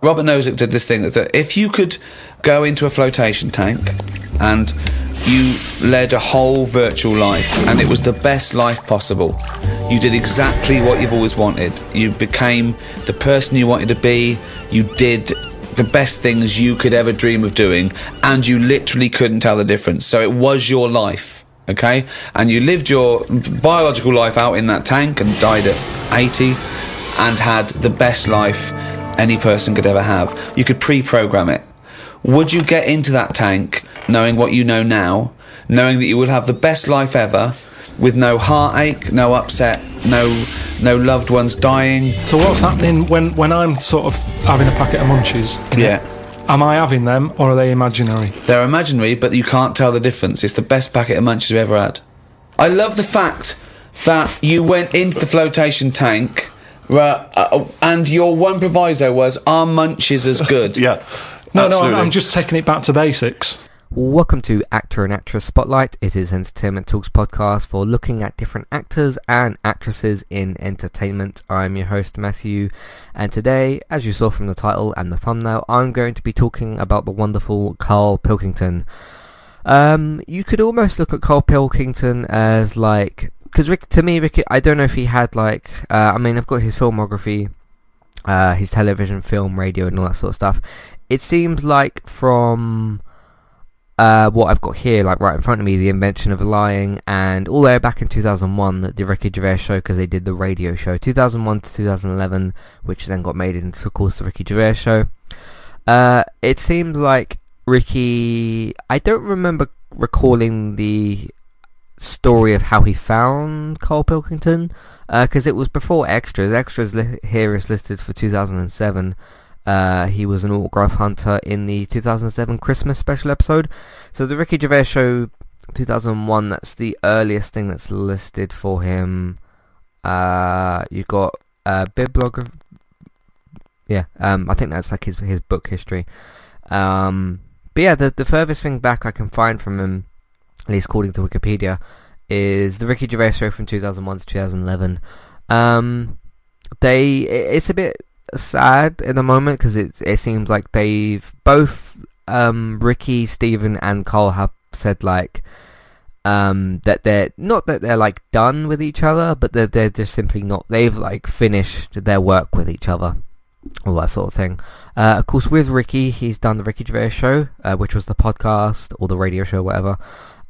Robert Nozick did this thing that if you could go into a flotation tank and you led a whole virtual life and it was the best life possible, you did exactly what you've always wanted. You became the person you wanted to be, you did the best things you could ever dream of doing, and you literally couldn't tell the difference. So it was your life. Okay, and you lived your biological life out in that tank and died at 80 and had the best life any person could ever have. You could pre program it. Would you get into that tank knowing what you know now, knowing that you will have the best life ever, with no heartache, no upset, no no loved ones dying? So what's happening when, when I'm sort of having a packet of munchies? it? Yeah. Am I having them or are they imaginary? They're imaginary, but you can't tell the difference. It's the best packet of munchies we've ever had. I love the fact that you went into the flotation tank, right, uh, and your one proviso was, "Are munchies as good?" Yeah. No, no, I'm. I'm just taking it back to basics. Welcome to Actor and Actress Spotlight. It is Entertainment Talks podcast for looking at different actors and actresses in entertainment. I'm your host Matthew, and today, as you saw from the title and the thumbnail, I'm going to be talking about the wonderful Carl Pilkington. Um, you could almost look at Carl Pilkington as like, because Rick, to me, Ricky, I don't know if he had like, uh, I mean, I've got his filmography, uh, his television, film, radio, and all that sort of stuff. It seems like from uh, what I've got here, like right in front of me, the invention of lying, and all the way back in 2001, the Ricky Gervais show, because they did the radio show, 2001 to 2011, which then got made into, of course, the Ricky Gervais show. Uh, it seems like Ricky, I don't remember recalling the story of how he found Carl Pilkington, because it was before Extras. Extras li- here is listed for 2007. Uh, he was an autograph hunter in the 2007 Christmas special episode. So the Ricky Gervais show 2001, that's the earliest thing that's listed for him. Uh, you got a uh, bibliography. Yeah, um, I think that's like his his book history. Um, but yeah, the the furthest thing back I can find from him, at least according to Wikipedia, is the Ricky Gervais show from 2001 to 2011. Um, they it's a bit sad in the moment because it it seems like they've both um Ricky, Stephen, and Cole have said like um that they're not that they're like done with each other, but they're they're just simply not. They've like finished their work with each other, all that sort of thing. Uh, of course, with Ricky, he's done the Ricky Gervais show, uh, which was the podcast or the radio show, whatever.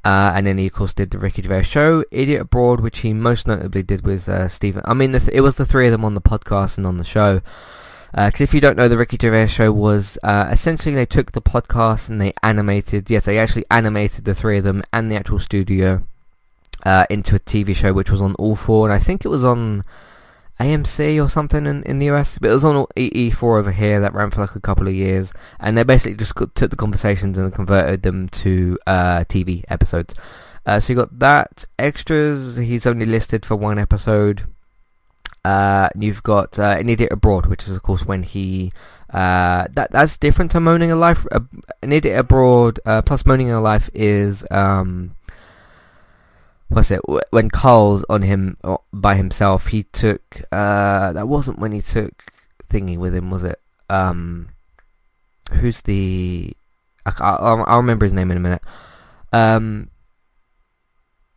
Uh, and then he of course did the Ricky Gervais show, Idiot Abroad, which he most notably did with uh, Stephen. I mean, th- it was the three of them on the podcast and on the show. Because if you don't know, the Ricky Gervais show was uh, essentially they took the podcast and they animated. Yes, they actually animated the three of them and the actual studio uh, into a TV show, which was on All Four, and I think it was on AMC or something in, in the US. But it was on E- E4 over here that ran for like a couple of years, and they basically just took the conversations and converted them to uh, TV episodes. Uh, so you got that extras. He's only listed for one episode. Uh, and you've got uh, an idiot abroad, which is of course when he uh, that that's different to moaning of life. Uh, an idiot abroad uh, plus moaning of life is um, what's it? When Carl's on him by himself, he took uh, that wasn't when he took thingy with him, was it? Um, who's the? I, I'll, I'll remember his name in a minute. Um,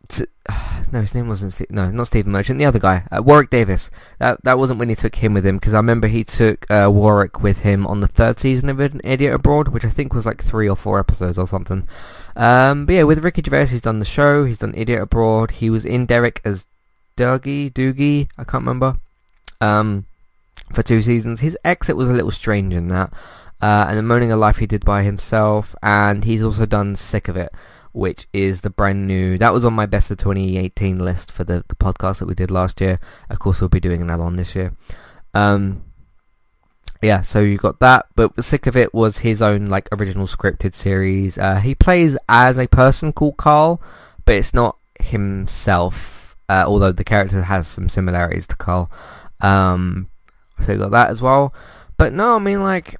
t- no, his name wasn't. Ste- no, not Stephen Merchant. The other guy, uh, Warwick Davis. That that wasn't when he took him with him because I remember he took uh, Warwick with him on the third season of Idiot Abroad, which I think was like three or four episodes or something. Um, but yeah, with Ricky Gervais, he's done the show. He's done Idiot Abroad. He was in Derek as Dougie, Doogie. I can't remember. Um, for two seasons. His exit was a little strange in that. Uh, and the Moaning of Life he did by himself, and he's also done Sick of It, which is the brand new. That was on my best of 2018 list for the, the podcast that we did last year. Of course, we'll be doing another one this year. Um, yeah, so you got that, but the Sick of It was his own like original scripted series. Uh, he plays as a person called Carl, but it's not himself. Uh, although the character has some similarities to Carl. Um, so you got that as well. But no, I mean like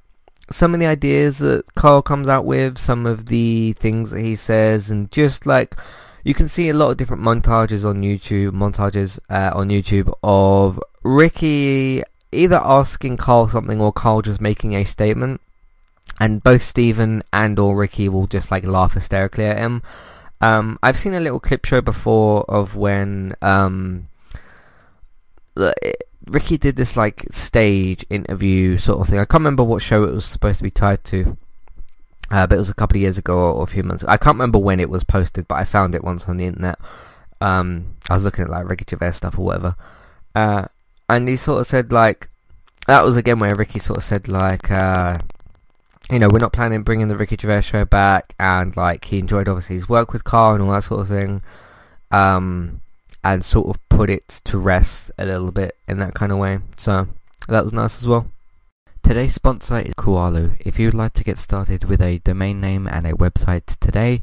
some of the ideas that Carl comes out with, some of the things that he says, and just like you can see a lot of different montages on YouTube, montages uh, on YouTube of Ricky either asking Carl something or Carl just making a statement, and both Stephen and or Ricky will just like laugh hysterically at him. Um, I've seen a little clip show before of when um, Ricky did this like stage interview sort of thing. I can't remember what show it was supposed to be tied to. Uh, but it was a couple of years ago or, a few months. I can't remember when it was posted, but I found it once on the internet. Um, I was looking at like Ricky Gervais stuff or whatever, uh, and he sort of said like that was again where Ricky sort of said like uh, you know we're not planning bringing the Ricky Gervais show back, and like he enjoyed obviously his work with Carl and all that sort of thing, um, and sort of put it to rest a little bit in that kind of way. So that was nice as well. Today's sponsor is Kualo. If you would like to get started with a domain name and a website today,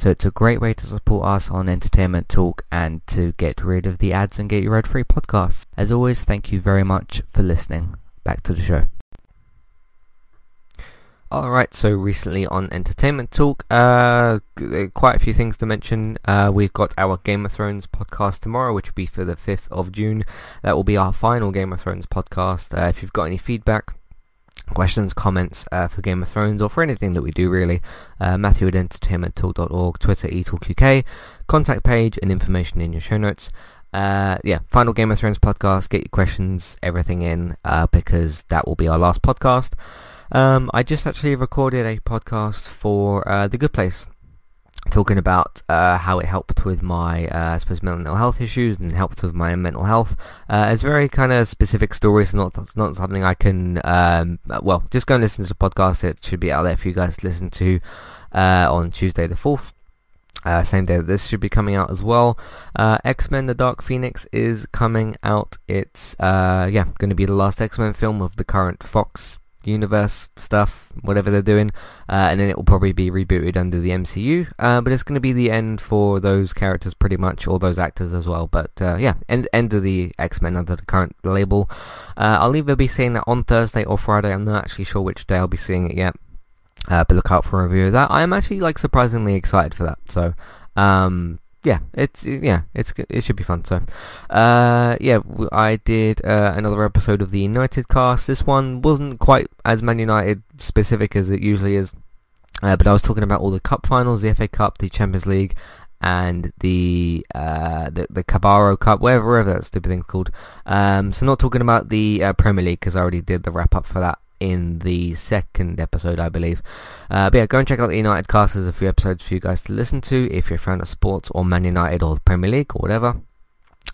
So it's a great way to support us on Entertainment Talk and to get rid of the ads and get your ad-free podcasts. As always, thank you very much for listening. Back to the show. Alright, so recently on Entertainment Talk, uh, quite a few things to mention. Uh, we've got our Game of Thrones podcast tomorrow, which will be for the 5th of June. That will be our final Game of Thrones podcast. Uh, if you've got any feedback, questions, comments uh, for Game of Thrones or for anything that we do really, uh, Matthew at entertainmenttalk.org, Twitter eTalkUK, contact page and information in your show notes. Uh, yeah, final Game of Thrones podcast, get your questions, everything in, uh, because that will be our last podcast. Um, I just actually recorded a podcast for uh, The Good Place talking about uh, how it helped with my, uh, I suppose, mental health issues and helped with my mental health. Uh, it's very kind of specific stories, not not something I can. Um, well, just go and listen to the podcast. It should be out there for you guys to listen to uh, on Tuesday the fourth. Uh, same day that this should be coming out as well. Uh, X-Men: The Dark Phoenix is coming out. It's yeah, going to be the last X-Men film of the current Fox universe stuff, whatever they're doing, uh, and then it will probably be rebooted under the MCU. Uh, but it's going to be the end for those characters, pretty much, all those actors as well. But uh, yeah, end end of the X Men under the current label. Uh, I'll either be seeing that on Thursday or Friday. I'm not actually sure which day I'll be seeing it yet. Uh, but look out for a review of that. I am actually like surprisingly excited for that. So um, yeah, it's yeah, it's it should be fun. So, uh, yeah, I did uh, another episode of the United cast. This one wasn't quite as Man United specific as it usually is, uh, but I was talking about all the cup finals, the FA Cup, the Champions League, and the uh, the the Cup, whatever, whatever that stupid thing's called. Um, so not talking about the uh, Premier League because I already did the wrap up for that in the second episode, I believe. Uh, but yeah, go and check out the United cast. There's a few episodes for you guys to listen to if you're a fan of sports or Man United or the Premier League or whatever.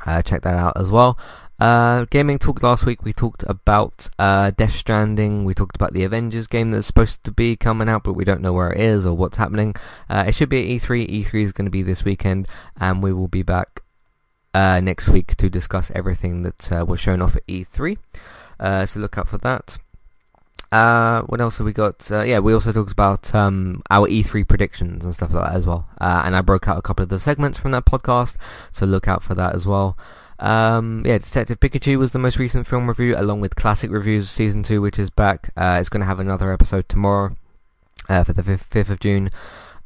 Uh, check that out as well. Uh, gaming talk last week. We talked about uh, Death Stranding. We talked about the Avengers game that's supposed to be coming out, but we don't know where it is or what's happening. Uh, it should be at E3. E3 is going to be this weekend, and we will be back uh, next week to discuss everything that uh, was shown off at E3. Uh, so look out for that. Uh, what else have we got? Uh, yeah, we also talked about um, our E3 predictions and stuff like that as well. Uh, and I broke out a couple of the segments from that podcast, so look out for that as well. Um, yeah, Detective Pikachu was the most recent film review, along with classic reviews of season two, which is back. Uh, it's going to have another episode tomorrow uh, for the 5th, 5th of June.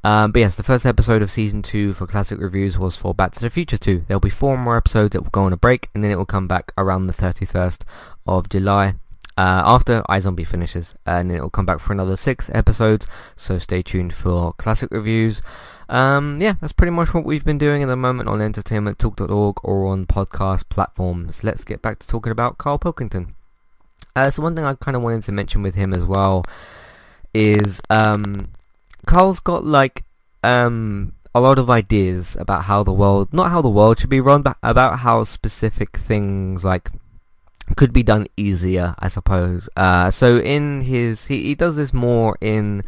Um, but yes, the first episode of season two for classic reviews was for Back to the Future 2. There'll be four more episodes that will go on a break, and then it will come back around the 31st of July. Uh, after iZombie finishes, and it will come back for another six episodes, so stay tuned for classic reviews. Um, yeah, that's pretty much what we've been doing at the moment on entertainmenttalk.org or on podcast platforms. Let's get back to talking about Carl Pilkington. Uh, so one thing I kind of wanted to mention with him as well is um, Carl's got like um, a lot of ideas about how the world, not how the world should be run, but about how specific things like could be done easier, I suppose. Uh, so in his, he, he does this more in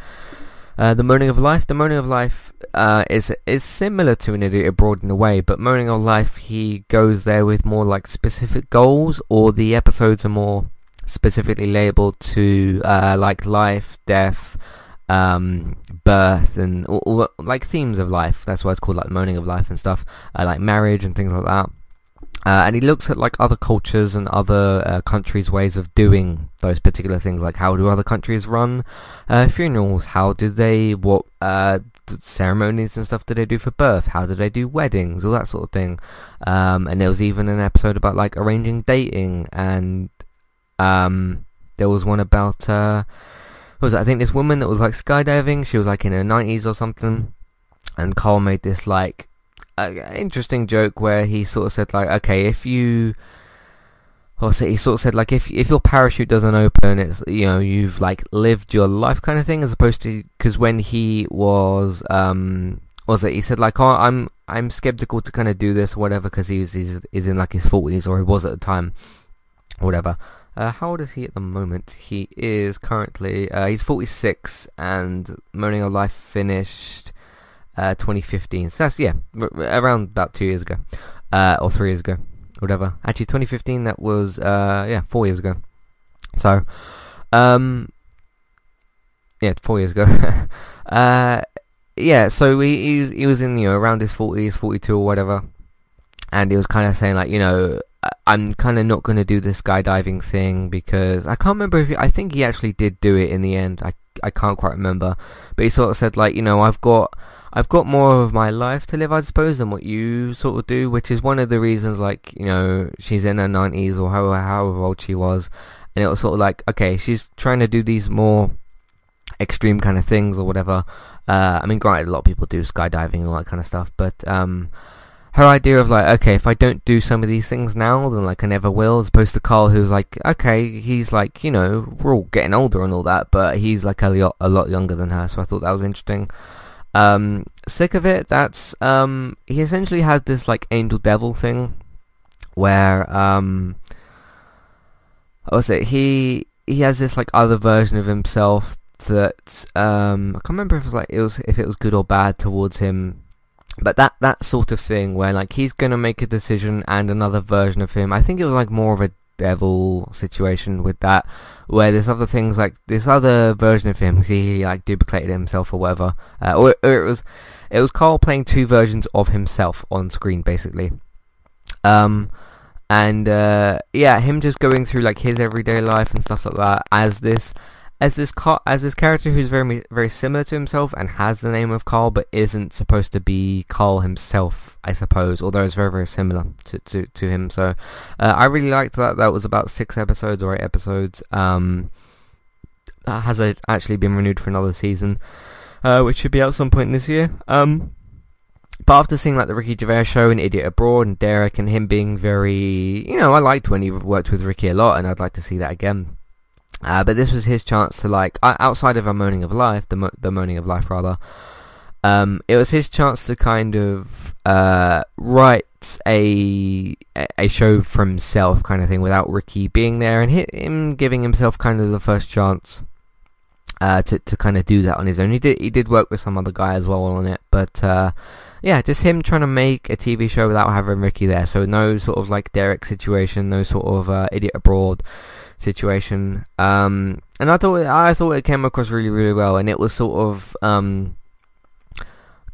uh, the Moaning of Life. The Moaning of Life uh, is is similar to an Idiot Abroad in a way, but Moaning of Life he goes there with more like specific goals, or the episodes are more specifically labeled to uh, like life, death, um, birth, and all, all, like themes of life. That's why it's called like the Moaning of Life and stuff, uh, like marriage and things like that. Uh, and he looks at like other cultures and other uh, countries' ways of doing those particular things, like how do other countries run uh, funerals? How do they what uh, ceremonies and stuff do they do for birth? How do they do weddings? All that sort of thing. Um, and there was even an episode about like arranging dating, and um, there was one about uh, was it? I think this woman that was like skydiving. She was like in her nineties or something, and Carl made this like an interesting joke where he sort of said like, okay, if you, or so he sort of said like, if if your parachute doesn't open, it's you know you've like lived your life kind of thing, as opposed to because when he was um was it he said like, oh, I'm I'm skeptical to kind of do this or whatever because he he's he's is in like his forties or he was at the time, whatever. Uh, how old is he at the moment? He is currently uh, he's 46 and Moaning of Life finished uh, 2015. So that's, yeah, r- around about two years ago. Uh, or three years ago. Whatever. Actually, 2015, that was, uh, yeah, four years ago. So, um, yeah, four years ago. uh, yeah, so he, he, he was in, you know, around his 40s, 42 or whatever. And he was kind of saying, like, you know, I'm kind of not going to do this skydiving thing because I can't remember if he, I think he actually did do it in the end. I I can't quite remember, but he sort of said like, you know, I've got I've got more of my life to live, I suppose, than what you sort of do, which is one of the reasons, like, you know, she's in her 90s or however, however old she was, and it was sort of like, okay, she's trying to do these more extreme kind of things or whatever. Uh, I mean, granted, a lot of people do skydiving and all that kind of stuff, but um, her idea of like, okay, if I don't do some of these things now, then like I never will, as opposed to Carl, who's like, okay, he's like, you know, we're all getting older and all that, but he's like a, a lot younger than her, so I thought that was interesting. Um, sick of it. That's um, he essentially has this like angel devil thing, where um, what was it? He he has this like other version of himself that um, I can't remember if it was like it was if it was good or bad towards him, but that that sort of thing where like he's gonna make a decision and another version of him. I think it was like more of a devil situation with that, where there's other things like this other version of him. He like duplicated himself or whatever, uh, or, or, it was it was Carl playing two versions of himself on screen basically. Um, and uh, yeah, him just going through like his everyday life and stuff like that as this as this as this character who's very very similar to himself and has the name of Carl, but isn't supposed to be Carl himself, I suppose. Although it's very very similar to to, to him. So uh, I really liked that. That was about six episodes or eight episodes. Um, that has a, actually been renewed for another season, uh, which should be out some point this year. Um, but after seeing like the Ricky Gervais show and Idiot Abroad and Derek and him being very, you know, I liked when he worked with Ricky a lot, and I'd like to see that again. Uh, but this was his chance to like outside of a moaning of life, the mo- the moaning of life rather. Um, it was his chance to kind of uh, write a a show for himself, kind of thing, without Ricky being there, and him giving himself kind of the first chance uh, to to kind of do that on his own. He did he did work with some other guy as well on it, but uh, yeah, just him trying to make a TV show without having Ricky there. So no sort of like Derek situation, no sort of uh, idiot abroad situation. Um, and I thought I thought it came across really really well, and it was sort of um,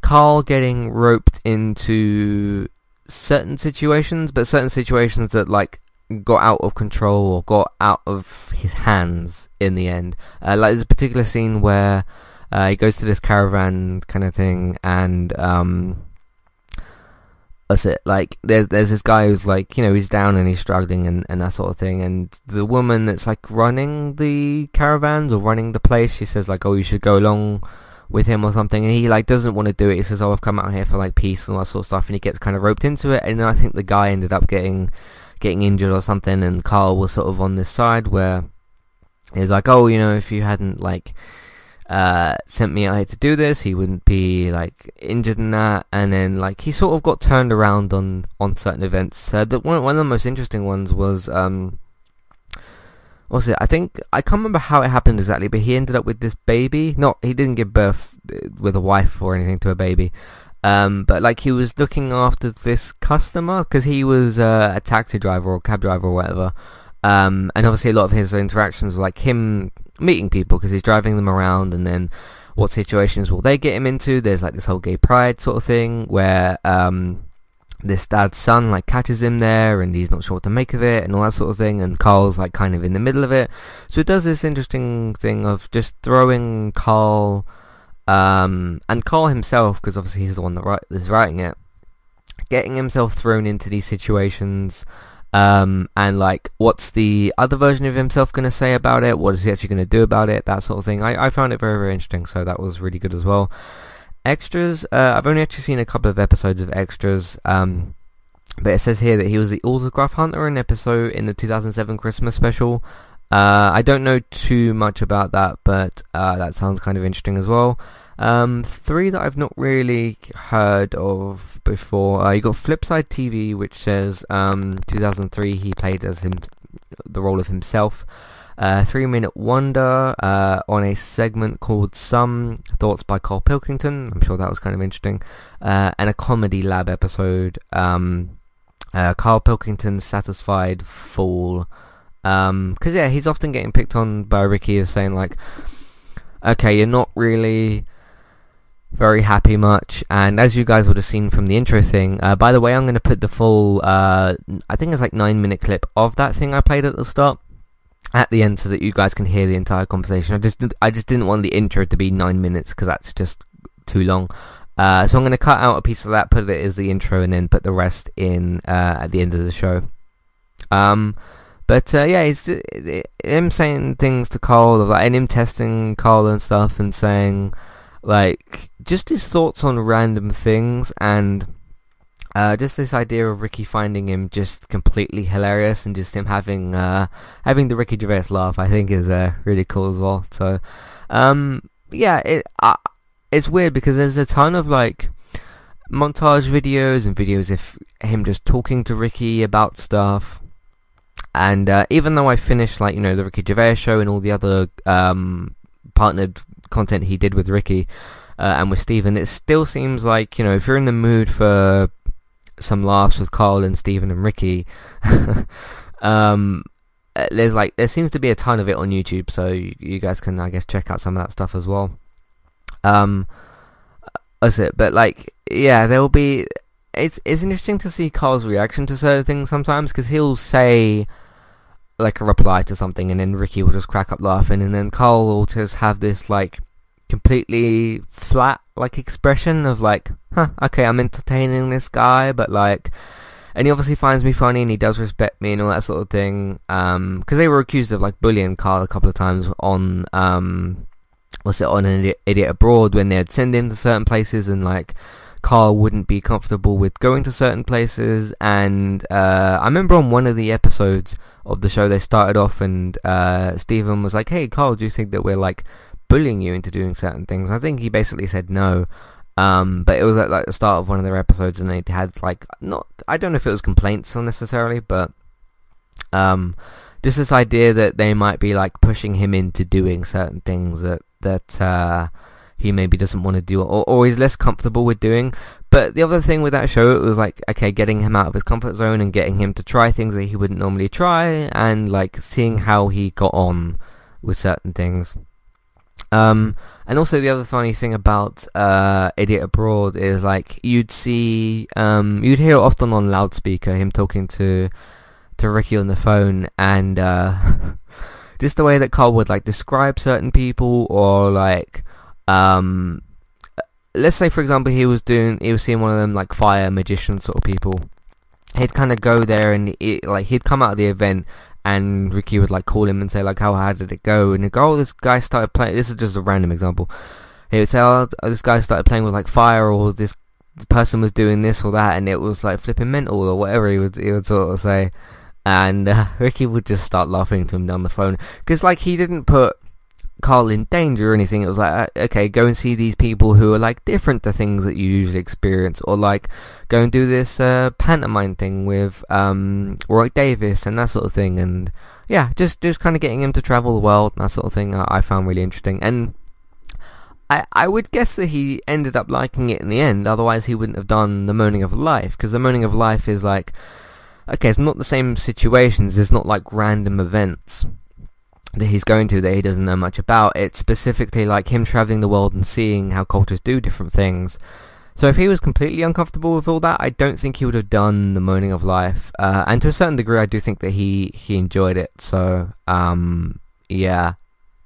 Carl getting roped into certain situations, but certain situations that like got out of control or got out of his hands in the end. Uh, like there's a particular scene where uh, he goes to this caravan kind of thing, and um, that's it. Like there's there's this guy who's like you know he's down and he's struggling and, and that sort of thing. And the woman that's like running the caravans or running the place, she says like, oh, you should go along with him or something. And he like doesn't want to do it. He says, oh, I've come out here for like peace and all that sort of stuff. And he gets kind of roped into it. And I think the guy ended up getting getting injured or something. And Carl was sort of on this side where he's like, oh, you know, if you hadn't like uh, sent me out here to do this. He wouldn't be like injured in that, and then like he sort of got turned around on on certain events. Uh, the, one one of the most interesting ones was um, was it? I think I can't remember how it happened exactly, but he ended up with this baby. Not he didn't give birth uh, with a wife or anything to a baby. Um, but like he was looking after this customer because he was uh, a taxi driver or cab driver or whatever. Um, and obviously a lot of his interactions were like him meeting people because he's driving them around and then what situations will they get him into? There's like this whole gay pride sort of thing where um, this dad's son like catches him there and he's not sure what to make of it and all that sort of thing and Carl's like kind of in the middle of it. So it does this interesting thing of just throwing Carl um, and Carl himself, because obviously he's the one that write, is writing it, getting himself thrown into these situations um, and like what's the other version of himself going to say about it? What is he actually going to do about it? That sort of thing. I, I found it very very interesting so that was really good as well. Extras uh, I've only actually seen a couple of episodes of extras um, but it says here that he was the autograph hunter in episode in the 2007 Christmas special. Uh, I don't know too much about that, but uh, that sounds kind of interesting as well. Um, three that I've not really heard of before. Uh, you got Flipside TV, which says um, 2003 he played as him, the role of himself. Uh, Three Minute Wonder uh, on a segment called Some Thoughts by Carl Pilkington. I'm sure that was kind of interesting. Uh, and a Comedy Lab episode. Um, uh, Carl Pilkington's Satisfied Fool. Because, um, yeah, he's often getting picked on by Ricky as saying, like, okay, you're not really very happy much. And as you guys would have seen from the intro thing, uh, by the way, I'm going to put the full, uh, I think it's like 9 minute clip of that thing I played at the start at the end so that you guys can hear the entire conversation. I just I just didn't want the intro to be 9 minutes because that's just too long. Uh, so I'm going to cut out a piece of that, put it as the intro, and then put the rest in uh, at the end of the show. Um, but uh, yeah, he's him saying things to Carl, like, and him testing Carl and stuff, and saying like just his thoughts on random things, and uh, just this idea of Ricky finding him just completely hilarious, and just him having uh, having the Ricky Gervais laugh, I think is uh, really cool as well. So um, yeah, it it's weird because there's a ton of like montage videos and videos of him just talking to Ricky about stuff and uh, even though I finished like you know the Ricky Gervais show and all the other um, partnered content he did with Ricky uh, and with Stephen, it still seems like you know if you're in the mood for some laughs with Carl and Stephen and Ricky, um, uh, there's like there seems to be a ton of it on YouTube, so you, you guys can I guess check out some of that stuff as well. Um, that's it. But like, yeah, there will be it's it's interesting to see Carl's reaction to certain things sometimes because he'll say like a reply to something and then Ricky will just crack up laughing and then Carl will just have this like completely flat like expression of like huh okay I'm entertaining this guy but like and he obviously finds me funny and he does respect me and all that sort of thing um because they were accused of like bullying Carl a couple of times on um was it on an idiot, idiot abroad when they'd send him to certain places and like Carl wouldn't be comfortable with going to certain places. And uh, I remember on one of the episodes of the show, they started off and uh, Stephen was like, "Hey, Carl, do you think that we're like bullying you into doing certain things?" I think he basically said no. Um, but it was at like the start of one of their episodes, and they had like not I don't know if it was complaints necessarily, but um, just this idea that they might be like pushing him into doing certain things that that uh, he maybe doesn't want to do or, or he's less comfortable with doing. But the other thing with that show, it was like, okay, getting him out of his comfort zone and getting him to try things that he wouldn't normally try and like seeing how he got on with certain things. Um, and also the other funny thing about uh, Idiot Abroad is like you'd see, um, you'd hear often on loudspeaker him talking to to Ricky on the phone, and uh, just the way that Carl would like describe certain people or like um, let's say for example he was doing he was seeing one of them like fire magician sort of people. He'd kind of go there and it, like he'd come out of the event and Ricky would like call him and say like how how did it go? And he'd go oh this guy started playing this is just a random example. He would say oh this guy started playing with like fire or this person was doing this or that and it was like flipping mental or whatever he would he would sort of say. And uh, Ricky would just start laughing to him down the phone. Because like he didn't put Carl in danger or anything. It was like, uh, okay, go and see these people who are like different to things that you usually experience, or like go and do this uh, pantomime thing with um, Warwick Davis and that sort of thing. And yeah, just just kind of getting him to travel the world and that sort of thing. I, I found really interesting and. I, I would guess that he ended up liking it in the end, otherwise he wouldn't have done The Moaning of Life, because The Moaning of Life is like, okay, it's not the same situations, it's not like random events that he's going to that he doesn't know much about. It's specifically like him traveling the world and seeing how cultures do different things. So if he was completely uncomfortable with all that, I don't think he would have done the moaning of life. Uh, and to a certain degree, I do think that he he enjoyed it. So um, yeah,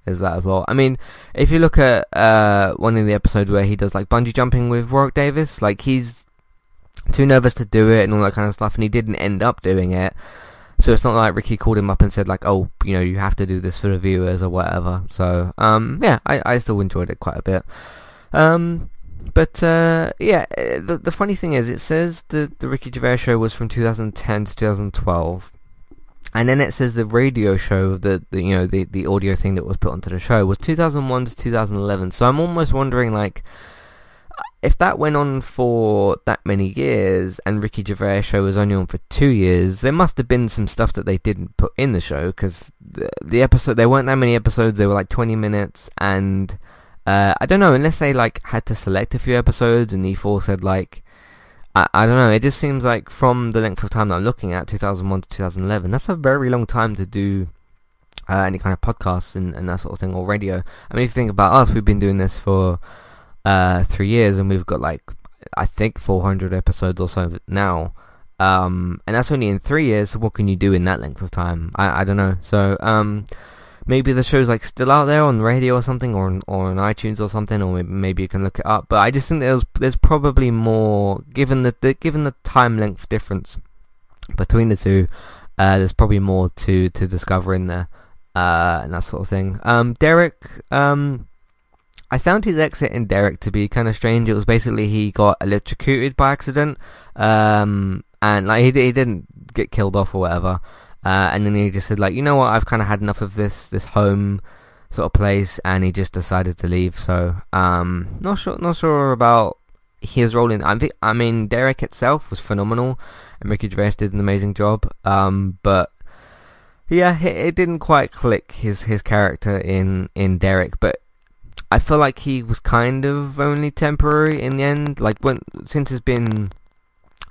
is that as well. I mean, if you look at uh, one of the episodes where he does like bungee jumping with Warwick Davis, like he's too nervous to do it and all that kind of stuff, and he didn't end up doing it. So it's not like Ricky called him up and said like, oh, you know, you have to do this for the viewers or whatever. So um, yeah, I, I still enjoyed it quite a bit. Um, but uh, yeah, eh, the the funny thing is, it says the the Ricky Gervais show was from 2010 to 2012, and then it says the radio show, the, the you know the the audio thing that was put onto the show was 2001 to 2011. So I'm almost wondering like if that went on for that many years and Ricky Gervais show was only on for two years, there must have been some stuff that they didn't put in the show because the, the episode there weren't that many episodes. They were like 20 minutes, and uh, I don't know unless they like had to select a few episodes and E4 said like. I, I don't know, it just seems like from the length of time that I'm looking at, 2001 to 2011, that's a very long time to do uh, any kind of podcasts and, and that sort of thing, or radio. I mean, if you think about us, we've been doing this for uh, three years, and we've got like I think 400 episodes or so now. Um, and that's only in three years. So what can you do in that length of time? I, I don't know. So um, maybe the show's like still out there on radio or something, or on, or on iTunes or something, or maybe you can look it up. But I just think there's there's probably more given the, the given the time length difference between the two. Uh, there's probably more to to discover in there uh, and that sort of thing. Um, Derek. Um, I found his exit in Derek to be kind of strange. It was basically he got electrocuted by accident, um, and like he, he didn't get killed off or whatever. Uh, and then he just said like, you know what, I've kind of had enough of this this home sort of place, and he just decided to leave. So um, not sure not sure about his role in. I think I mean Derek itself was phenomenal, and Ricky Gervais did an amazing job. Um, but yeah, it, it didn't quite click his his character in in Derek, but I feel like he was kind of only temporary in the end. Like when since it's been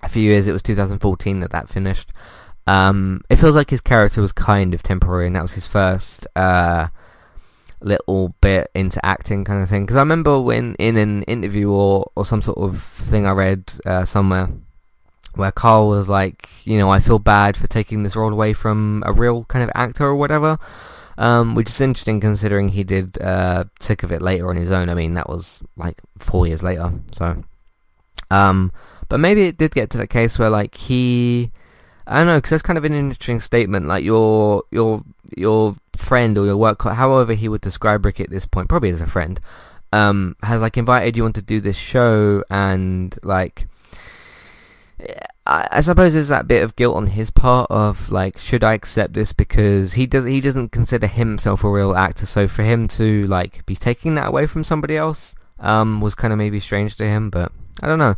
a few years, it was 2014 that that finished. Um, it feels like his character was kind of temporary, and that was his first uh, little bit into acting kind of thing. Because I remember when in an interview or or some sort of thing I read uh, somewhere where Carl was like, you know, I feel bad for taking this role away from a real kind of actor or whatever. Um, which is interesting considering he did uh, Sick of It later on his own. I mean, that was like four years later. So, um, but maybe it did get to that case where like he, I don't know, because that's kind of an interesting statement. Like your your your friend or your work, however he would describe Rick at this point, probably as a friend, um, has like invited you on to do this show and like I, suppose there's that bit of guilt on his part of like, should I accept this because he does he doesn't consider himself a real actor. So for him to like be taking that away from somebody else um, was kind of maybe strange to him. But I don't know.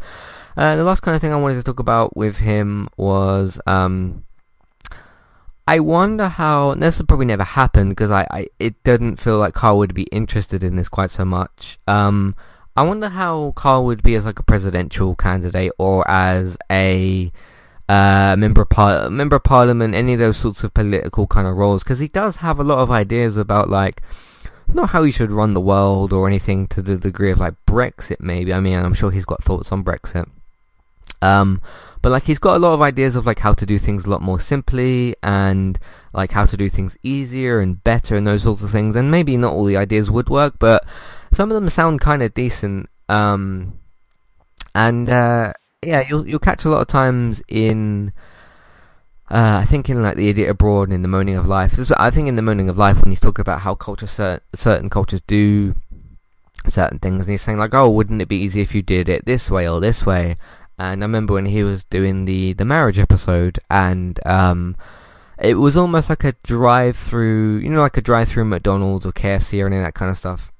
Uh, the last kind of thing I wanted to talk about with him was um, I wonder how this will probably never happen because I, I it didn't feel like Carl would be interested in this quite so much. Um, I wonder how Carl would be as like a presidential candidate or as a uh, member of par- member of parliament, any of those sorts of political kind of roles, because he does have a lot of ideas about like not how he should run the world or anything to the degree of like Brexit. Maybe I mean I'm sure he's got thoughts on Brexit. Um, but like he's got a lot of ideas of like how to do things a lot more simply and like how to do things easier and better and those sorts of things. And maybe not all the ideas would work, but some of them sound kind of decent. Um, and uh, yeah, you'll you'll catch a lot of times in. Uh, I think in like the idiot abroad and in the moaning of life. I think in the moaning of life when he's talking about how culture cer- certain cultures do certain things, and he's saying like, "Oh, wouldn't it be easy if you did it this way or this way?" And I remember when he was doing the the marriage episode, and um, it was almost like a drive-through, you know, like a drive-through McDonald's or KFC or any of that kind of stuff.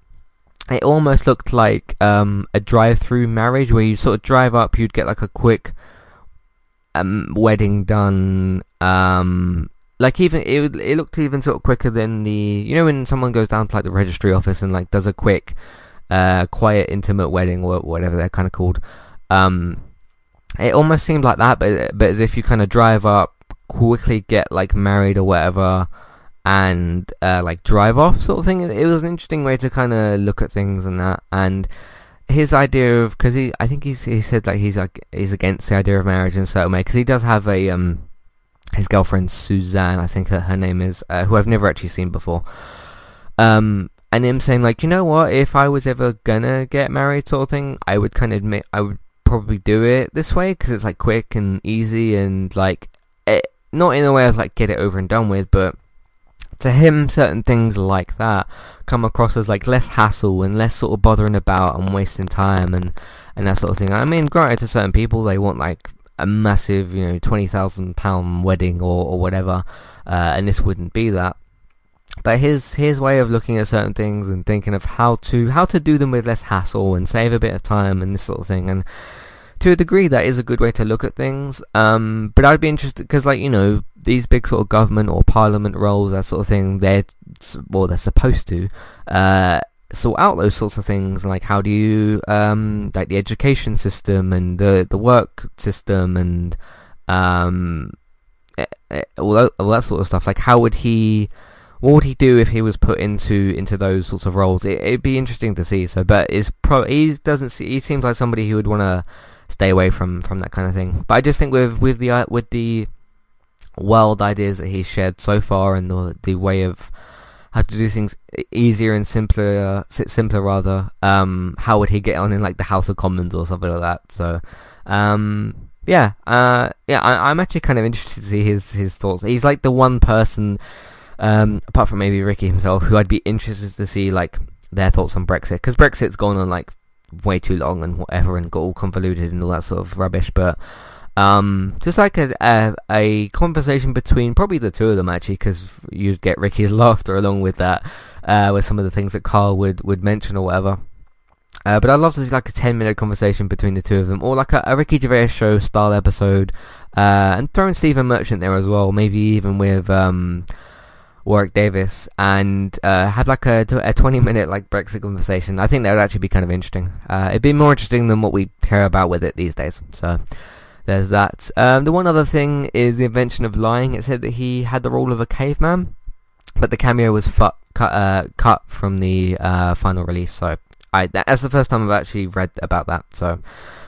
It almost looked like um, a drive-through marriage where you sort of drive up, you'd get like a quick um, wedding done. Um, like even it, it looked even sort of quicker than the you know when someone goes down to like the registry office and like does a quick, uh, quiet, intimate wedding or whatever they're kind of called. Um, it almost seemed like that, but but as if you kind of drive up, quickly get like married or whatever, and uh, like drive off sort of thing. It was an interesting way to kind of look at things and that. And his idea of because he, I think he's he said like he's like he's against the idea of marriage in a certain way because he does have a um his girlfriend Suzanne, I think her, her name is, uh, who I've never actually seen before. Um, and him saying like, you know what, if I was ever gonna get married, sort of thing, I would kind of admit I would probably do it this way because it's like quick and easy and like it, not in a way as like get it over and done with, but to him certain things like that come across as like less hassle and less sort of bothering about and wasting time and and that sort of thing. I mean, granted, to certain people they want like a massive, you know, twenty thousand pound wedding or or whatever, uh, and this wouldn't be that. But his his way of looking at certain things and thinking of how to how to do them with less hassle and save a bit of time and this sort of thing and to a degree that is a good way to look at things. Um, but I'd be interested because, like you know, these big sort of government or parliament roles, that sort of thing, they're well, they're supposed to uh, sort out those sorts of things. Like how do you um, like the education system and the the work system and um, eh, eh, all that, all that sort of stuff. Like how would he? What would he do if he was put into into those sorts of roles? It, would be interesting to see. So, but it's pro. He doesn't see. He seems like somebody who would want to stay away from from that kind of thing. But I just think with with the uh, with the wild ideas that he's shared so far and the the way of how to do things easier and simpler, simpler rather. Um, how would he get on in like the House of Commons or something like that? So, um, yeah, uh, yeah, I, am actually kind of interested to see his his thoughts. He's like the one person, um, apart from maybe Ricky himself, who I'd be interested to see like their thoughts on Brexit because Brexit's gone on like way too long and whatever and got all convoluted and all that sort of rubbish. But um, just like a, a, a conversation between probably the two of them actually, because you'd get Ricky's laughter along with that, uh, with some of the things that Carl would would mention or whatever. Uh, but I'd love to see like a 10 minute conversation between the two of them, or like a, a Ricky Gervais show style episode, uh, and throwing Stephen Merchant there as well, maybe even with um, Warwick Davis and uh, had like a, a 20 minute like Brexit conversation. I think that would actually be kind of interesting. Uh, it'd be more interesting than what we hear about with it these days. So there's that. Um, the one other thing is the invention of lying. It said that he had the role of a caveman, but the cameo was fu- cut, uh, cut from the uh, final release. So I, that's the first time I've actually read about that. So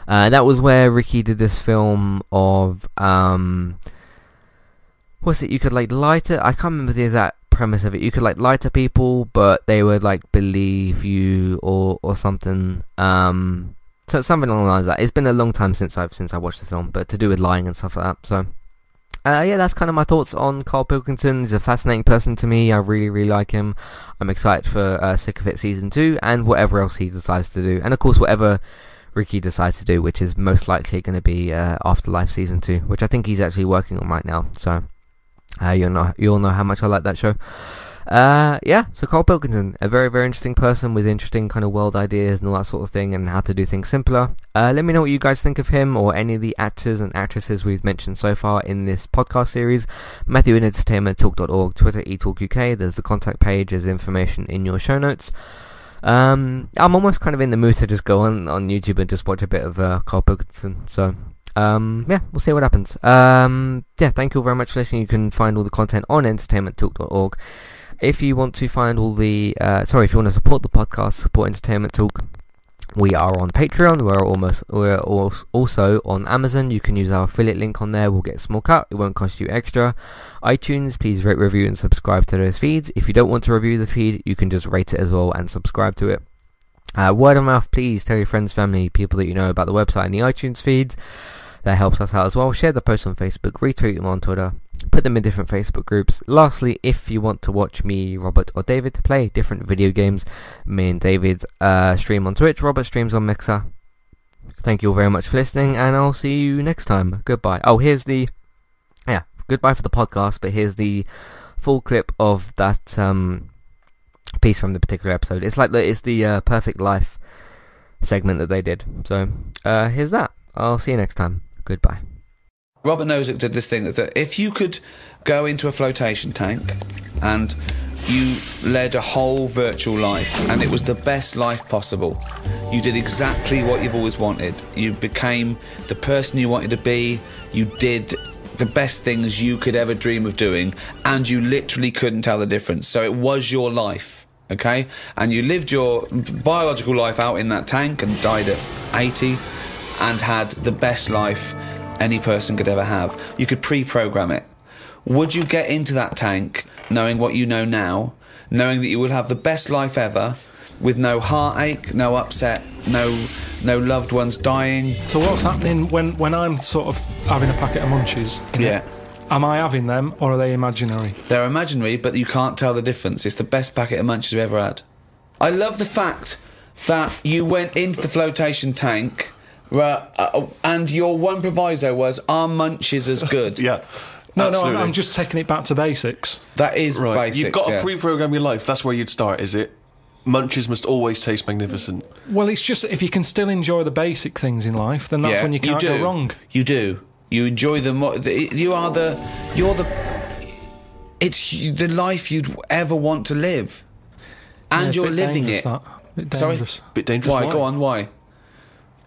uh, that was where Ricky did this film of... Um, what's it? You could like lie to. I can't remember the exact premise of it. You could like lie to people, but they would like believe you or or something. Um, so something along the lines that. It's been a long time since I've since I watched the film, but to do with lying and stuff like that. So. Uh, yeah, that's kind of my thoughts on Carl Pilkington. He's a fascinating person to me. I really, really like him. I'm excited for uh, Sick of It Season 2 and whatever else he decides to do. And of course, whatever Ricky decides to do, which is most likely going to be uh, Afterlife Season 2, which I think he's actually working on right now. So uh, you know, you all know how much I like that show. Uh, yeah, so Carl Pilkington, a very, very interesting person with interesting kind of world ideas and all that sort of thing and how to do things simpler. Uh, let me know what you guys think of him or any of the actors and actresses we've mentioned so far in this podcast series. Matthew in at entertainmenttalk.org, Twitter eTalkUK, there's the contact page, there's information in your show notes. Um, I'm almost kind of in the mood to just go on, on YouTube and just watch a bit of uh, Carl Pilkington, so um, yeah, we'll see what happens. Um, yeah, thank you all very much for listening. You can find all the content on entertainmenttalk.org. If you want to find all the, uh, sorry, if you want to support the podcast, support Entertainment Talk, we are on Patreon. We're almost we're also on Amazon. You can use our affiliate link on there. We'll get a small cut. It won't cost you extra. iTunes, please rate, review, and subscribe to those feeds. If you don't want to review the feed, you can just rate it as well and subscribe to it. Uh, word of mouth, please tell your friends, family, people that you know about the website and the iTunes feeds. That helps us out as well. Share the post on Facebook, retweet them on Twitter, put them in different Facebook groups. Lastly, if you want to watch me, Robert, or David play different video games, me and David uh, stream on Twitch, Robert streams on Mixer. Thank you all very much for listening, and I'll see you next time. Goodbye. Oh, here's the... Yeah, goodbye for the podcast, but here's the full clip of that um, piece from the particular episode. It's like the it's the uh, perfect life segment that they did. So uh, here's that. I'll see you next time. Goodbye. Robert Nozick did this thing that, if you could go into a flotation tank and you led a whole virtual life and it was the best life possible, you did exactly what you've always wanted. You became the person you wanted to be, you did the best things you could ever dream of doing, and you literally couldn't tell the difference. So it was your life. Okay, and you lived your biological life out in that tank and died at 80 and had the best life any person could ever have. You could pre program it. Would you get into that tank knowing what you know now, knowing that you will have the best life ever, with no heartache, no upset, no no loved ones dying? So what's happening when, when I'm sort of having a packet of munchies? Yeah. Am I having them or are they imaginary? They're imaginary, but you can't tell the difference. It's the best packet of munchies we've ever had. I love the fact that you went into the flotation tank Right, uh, and your one proviso was, "Are munches as good?" Yeah. No, no, I'm. I'm just taking it back to basics. That is Right, basic. you've got yeah. to pre-program your life. That's where you'd start, is it? Munches must always taste magnificent. Well, it's just if you can still enjoy the basic things in life, then that's Yeah, when you can't do. go wrong. You do. You enjoy them. more- You are the. You're the. It's the life you'd ever want to live, and Yeah, you're bit living it. That. Bit Sorry? dangerous. Bit dangerous. Why? Go on. Why?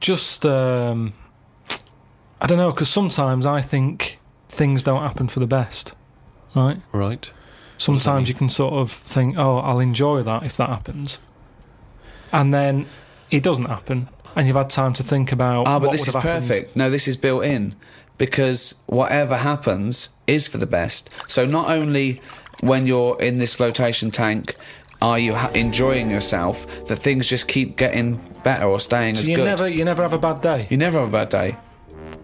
Just, um, I don't know, because sometimes I think things don't happen for the best, right? Right. Sometimes you can sort of think, oh, I'll enjoy that if that happens. And then it doesn't happen, and you've had time to think about. Ah, but what this would is happened. perfect. No, this is built in because whatever happens is for the best. So not only when you're in this flotation tank are you ha- enjoying yourself, that things just keep getting better or staying So as you good. never, you never have a bad day. you never have a bad day.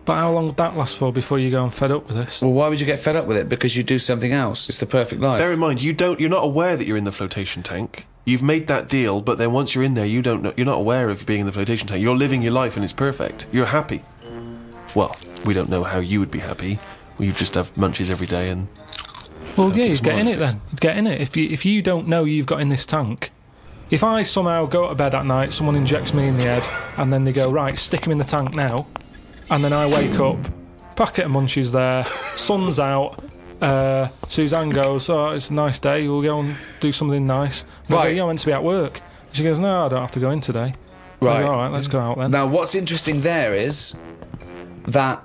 But how long would that last for before you go and fed up with this? Well, why would you get fed up with it? Because you do something else. It's the perfect life. Bear in mind, you don't. You're not aware that you're in the flotation tank. You've made that deal, but then once you're in there, you don't know. You're not aware of being in the flotation tank. You're living your life, and it's perfect. You're happy. Well, we don't know how you would be happy. Well, you just have munchies every day, and Well, yeah, you'd get in it then. You'd get in it if you if you don't know you've got in this tank. If I somehow go to bed at night, someone injects me in the head, and then they go right, stick him in the tank now, and then I wake up, packet of munchies there, sun's out. Uh, Suzanne goes, "Oh, it's a nice day. We'll go and do something nice." Go, Right. "Yeah, I'm meant to be at work." She goes, "No, I don't have to go in today." Right. go, All right, let's go out then. Now, what's interesting there is that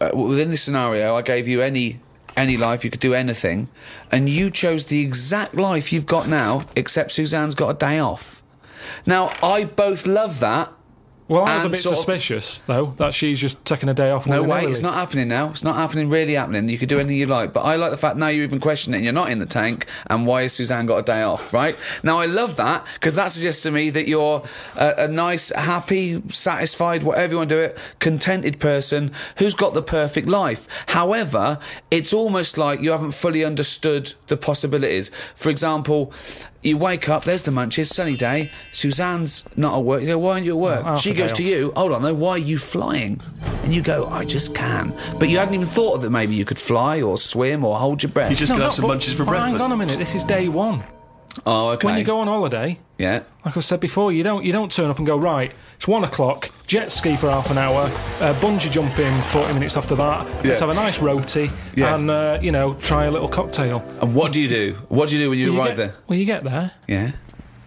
uh, within this scenario, I gave you any any life, you could do anything, and you chose the exact life you've got now, except Suzanne's got a day off. Now, I both love that. Well, I was a bit sort of- suspicious though that she's just taking a day off. No way, it's not happening now. It's not happening, really happening. You could do anything you like, but I like the fact now you're even questioning it and you're not in the tank, and why has Suzanne got a day off, right? Now, I love that because that suggests to me that you're a, a nice, happy, satisfied, whatever you want to do it, contented person who's got the perfect life. However, it's almost like you haven't fully understood the possibilities. For example, you wake up, there's the munchies, sunny day. Suzanne's not at work. You know, why aren't you at oh, work? half she goes to oh. you, hold on though, why are you flying? And you go, I just can. But you hadn't even thought that maybe you could fly or swim or hold your breath. you just No, gonna no, have some but- munchies for but breakfast. Hang on a minute, this is day one. Oh, okay. When you go on holiday, yeah. like I've said before, you don't you don't turn up and go right. It's one o'clock. Jet ski for half an hour. Uh, bungee jumping forty minutes after that. Let's have a nice roti Yeah. and uh, you know try a little cocktail. And what do you do? What do you do when you Well, arrive get, there? Well, you get there. Yeah.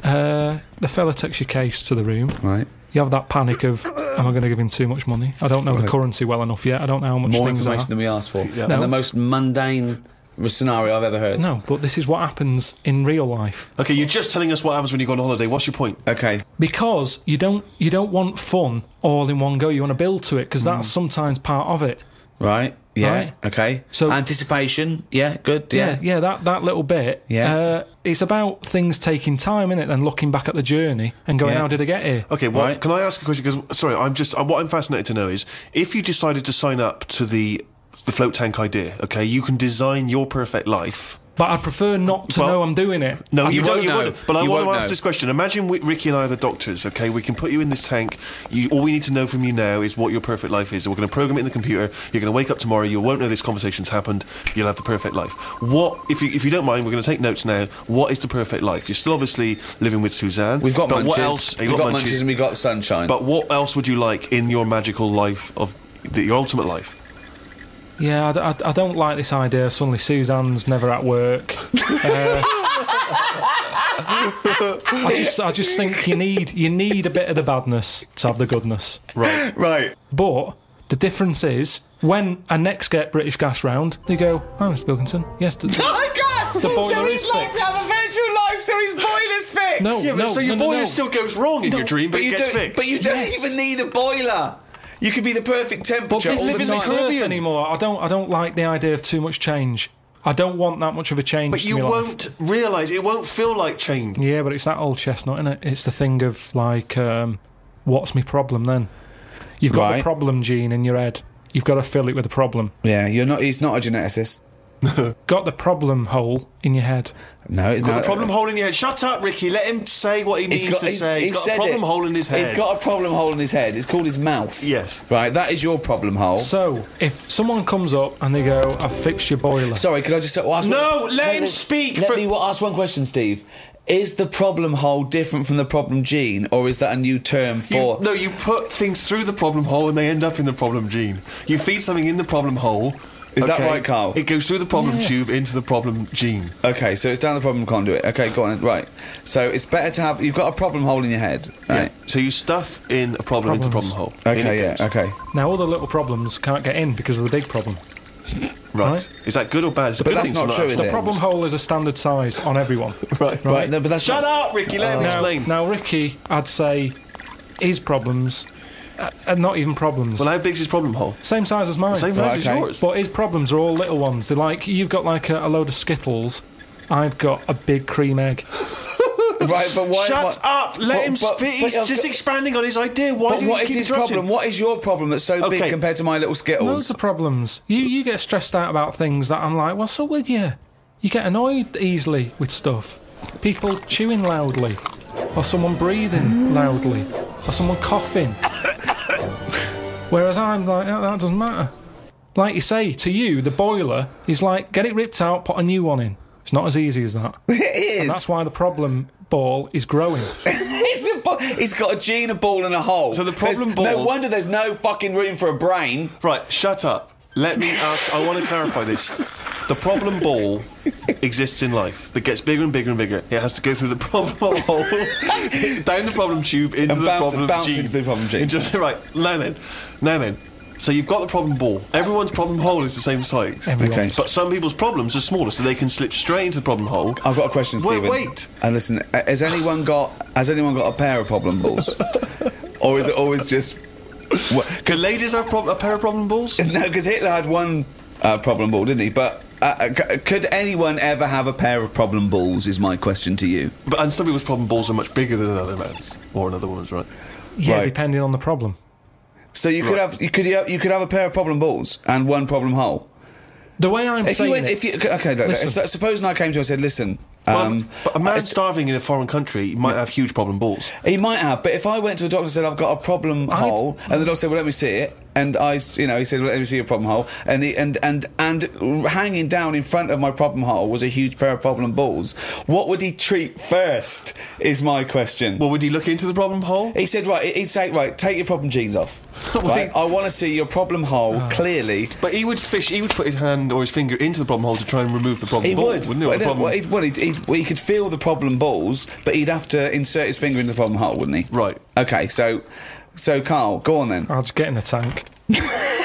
Uh, the fella takes your case to the room. Right. You have that panic of, am I going to give him too much money? I don't know the currency well enough yet. I don't know how much More things information are. than we asked for. Yeah. And the most mundane scenario I've ever heard. No, but this is what happens in real life. Okay, you're just telling us what happens when you go on holiday. What's your point? Okay. because you don't you don't want fun all in one go. You want to build to it because that's sometimes part of it. Right. Yeah. Right. Okay. So- anticipation. Yeah. Good. Yeah, Yeah. yeah, that that little bit. Yeah. uh, it's about things taking time in it, then looking back at the journey and going, Yeah. "How did I get here?" Okay, well, Right. can I ask a question? Because sorry, I'm just uh, what I'm fascinated to know is if you decided to sign up to the the float tank idea. Okay, you can design your perfect life but I'd prefer not to Well, know I'm doing it. No, I you, You don't. won't You know. won't. But I You want to ask know. this question. Imagine we, Ricky and I are the doctors. Okay, we can put you in this tank. You, all we need to know from you now is what your perfect life is. We're going to program it in the computer. You're going to wake up tomorrow. You won't know this conversation's happened. You'll have the perfect life. What, if you if you don't mind, we're going to take notes now. What is the perfect life? You're still obviously living with Suzanne. We've got but munches. what else? We've You've got, munches. and we've got sunshine. But what else would you like in your magical life of the, your ultimate life? Yeah, I don't like this idea. Suddenly, Suzanne's never at work. Uh, I just, I just think you need, you need a bit of the badness to have the goodness. Right. right. But the difference is when I next get British Gas round, they go, "Oh, Mr. Wilkinson, yes, the, Oh God! The boiler so is he's like fixed. to have a virtual life, so his boiler's fixed. No, Yeah, no, so your no, no, boiler no. still goes wrong in your dream, but, but it you gets don't. fixed. But you don't Yes. even need a boiler. You could be the perfect But temperature this all live the in the isn't time. Earth Caribbean. anymore. I don't, I don't like the idea of too much change. I don't want that much of a change. But you my won't realise it won't feel like change. Yeah, but it's that old chestnut, isn't it? It's the thing of like, um, what's my problem then? You've got Right. the problem gene in your head. You've got to fill it with a problem. Yeah, you're not. He's not a geneticist. Got the problem hole in your head. No, it's Got not. the problem hole in your head. Shut up, Ricky. Let him say what he means to say. he's got a problem it. hole in his head. He's got a problem hole in his head. It's called his mouth. Yes. Right. That is your problem hole. So, if someone comes up and they go, "I've fixed your boiler," Sorry, could I just well, ask No, one- let him speak Let for- me wa- ask one question, Steve. Is the problem hole different from the problem gene, or is that a new term You- for? no, you put things through the problem hole and they end up in the problem gene. You feed something in the problem hole. Is that right, Karl? It goes through the problem Yes. tube into the problem gene. Okay, so it's down the problem conduit. Okay, go on. Right. So it's better to have. You've got a problem hole in your head. Right. Yeah. So you stuff in a problem into the problem hole. In Okay. it Yeah. goes. Okay. now all the little problems can't get in because of the big problem. Right. Right. Is that good or bad? It's a But good that's thing to not not true, is The it? problem hole is a standard size on everyone. Right. Right. no, but that's Shut not, up, Ricky. Let him now, explain. now, Ricky, I'd say his problems uh, are not even problems. well, how big's his problem hole? Same size as mine. Same Right, size as okay. yours. But his problems are all little ones. They're like you've got like a, a load of Skittles. I've got a big cream egg. Right. But why? Shut what- up! Let but- him but- speak. but He's I've just got- expanding on his idea. Why But do you what is keep his interrupting? problem? What is your problem that's so big compared to my little skittles? Loads Skittles? of problems. You you get stressed out about things that I'm like, what's up with you? You get annoyed easily with stuff. People chewing loudly, or someone breathing loudly, or someone coughing. Whereas I'm like, "Oh, that doesn't matter. Like you say, to you, the boiler is like, get it ripped out, put a new one in. It's not as easy as that. it is. And that's why the problem ball is growing. it's a bo- he's got a gene, a ball, and a hole. So the problem There's- No wonder there's no fucking room for a brain. Right, shut up. Let me ask. I want to clarify this. The problem ball exists in life that gets bigger and bigger and bigger. It has to go through the problem hole, down the problem tube, into And the bounce- problem bounce gene. into the problem gene. Into- right, now then. Now then. So you've got the problem ball. Everyone's problem hole is the same size. Everyone's. Okay. But some people's problems are smaller, so they can slip straight into the problem hole. I've got a question, Wait, Stephen. wait. And listen, uh, has anyone got has anyone got a pair of problem balls, or is it always just? Can Because ladies have prob- a pair of problem balls? no, because Hitler had one uh, problem ball, didn't he? But uh, uh, c- could anyone ever have a pair of problem balls? Is my question to you. But and some people's problem balls are much bigger than another man's or another woman's, right? Yeah, Right. depending on the problem. So you could have you could you, you could have a pair of problem balls and one problem hole. The way I'm If saying you went, it, if you okay, look, Listen. so- suppose I came to you and said, listen. Well, Um, but a man I- starving in a foreign country might have huge problem balls. He might have, but if I went to a doctor and said I've got a problem I'd- hole, and the doctor said, "Well, let me see it," and I, you know, he said, well, "Let me see your problem hole," and he, and and and hanging down in front of my problem hole was a huge pair of problem balls. What would he treat first? Is my question. Well, would he look into the problem hole? he said, "Right," he'd say, "Right, take your problem jeans off. right, I want to see your problem hole Ah. clearly." But he would fish. He would put his hand or his finger into the problem hole to try and remove the problem He ball, would, wouldn't he? Well, no, well, he'd, well, he'd, he'd, well, he could feel the problem balls, but he'd have to insert his finger into the problem hole, wouldn't he? Right. Okay, so, so Karl, go on then. I'll just get in the tank.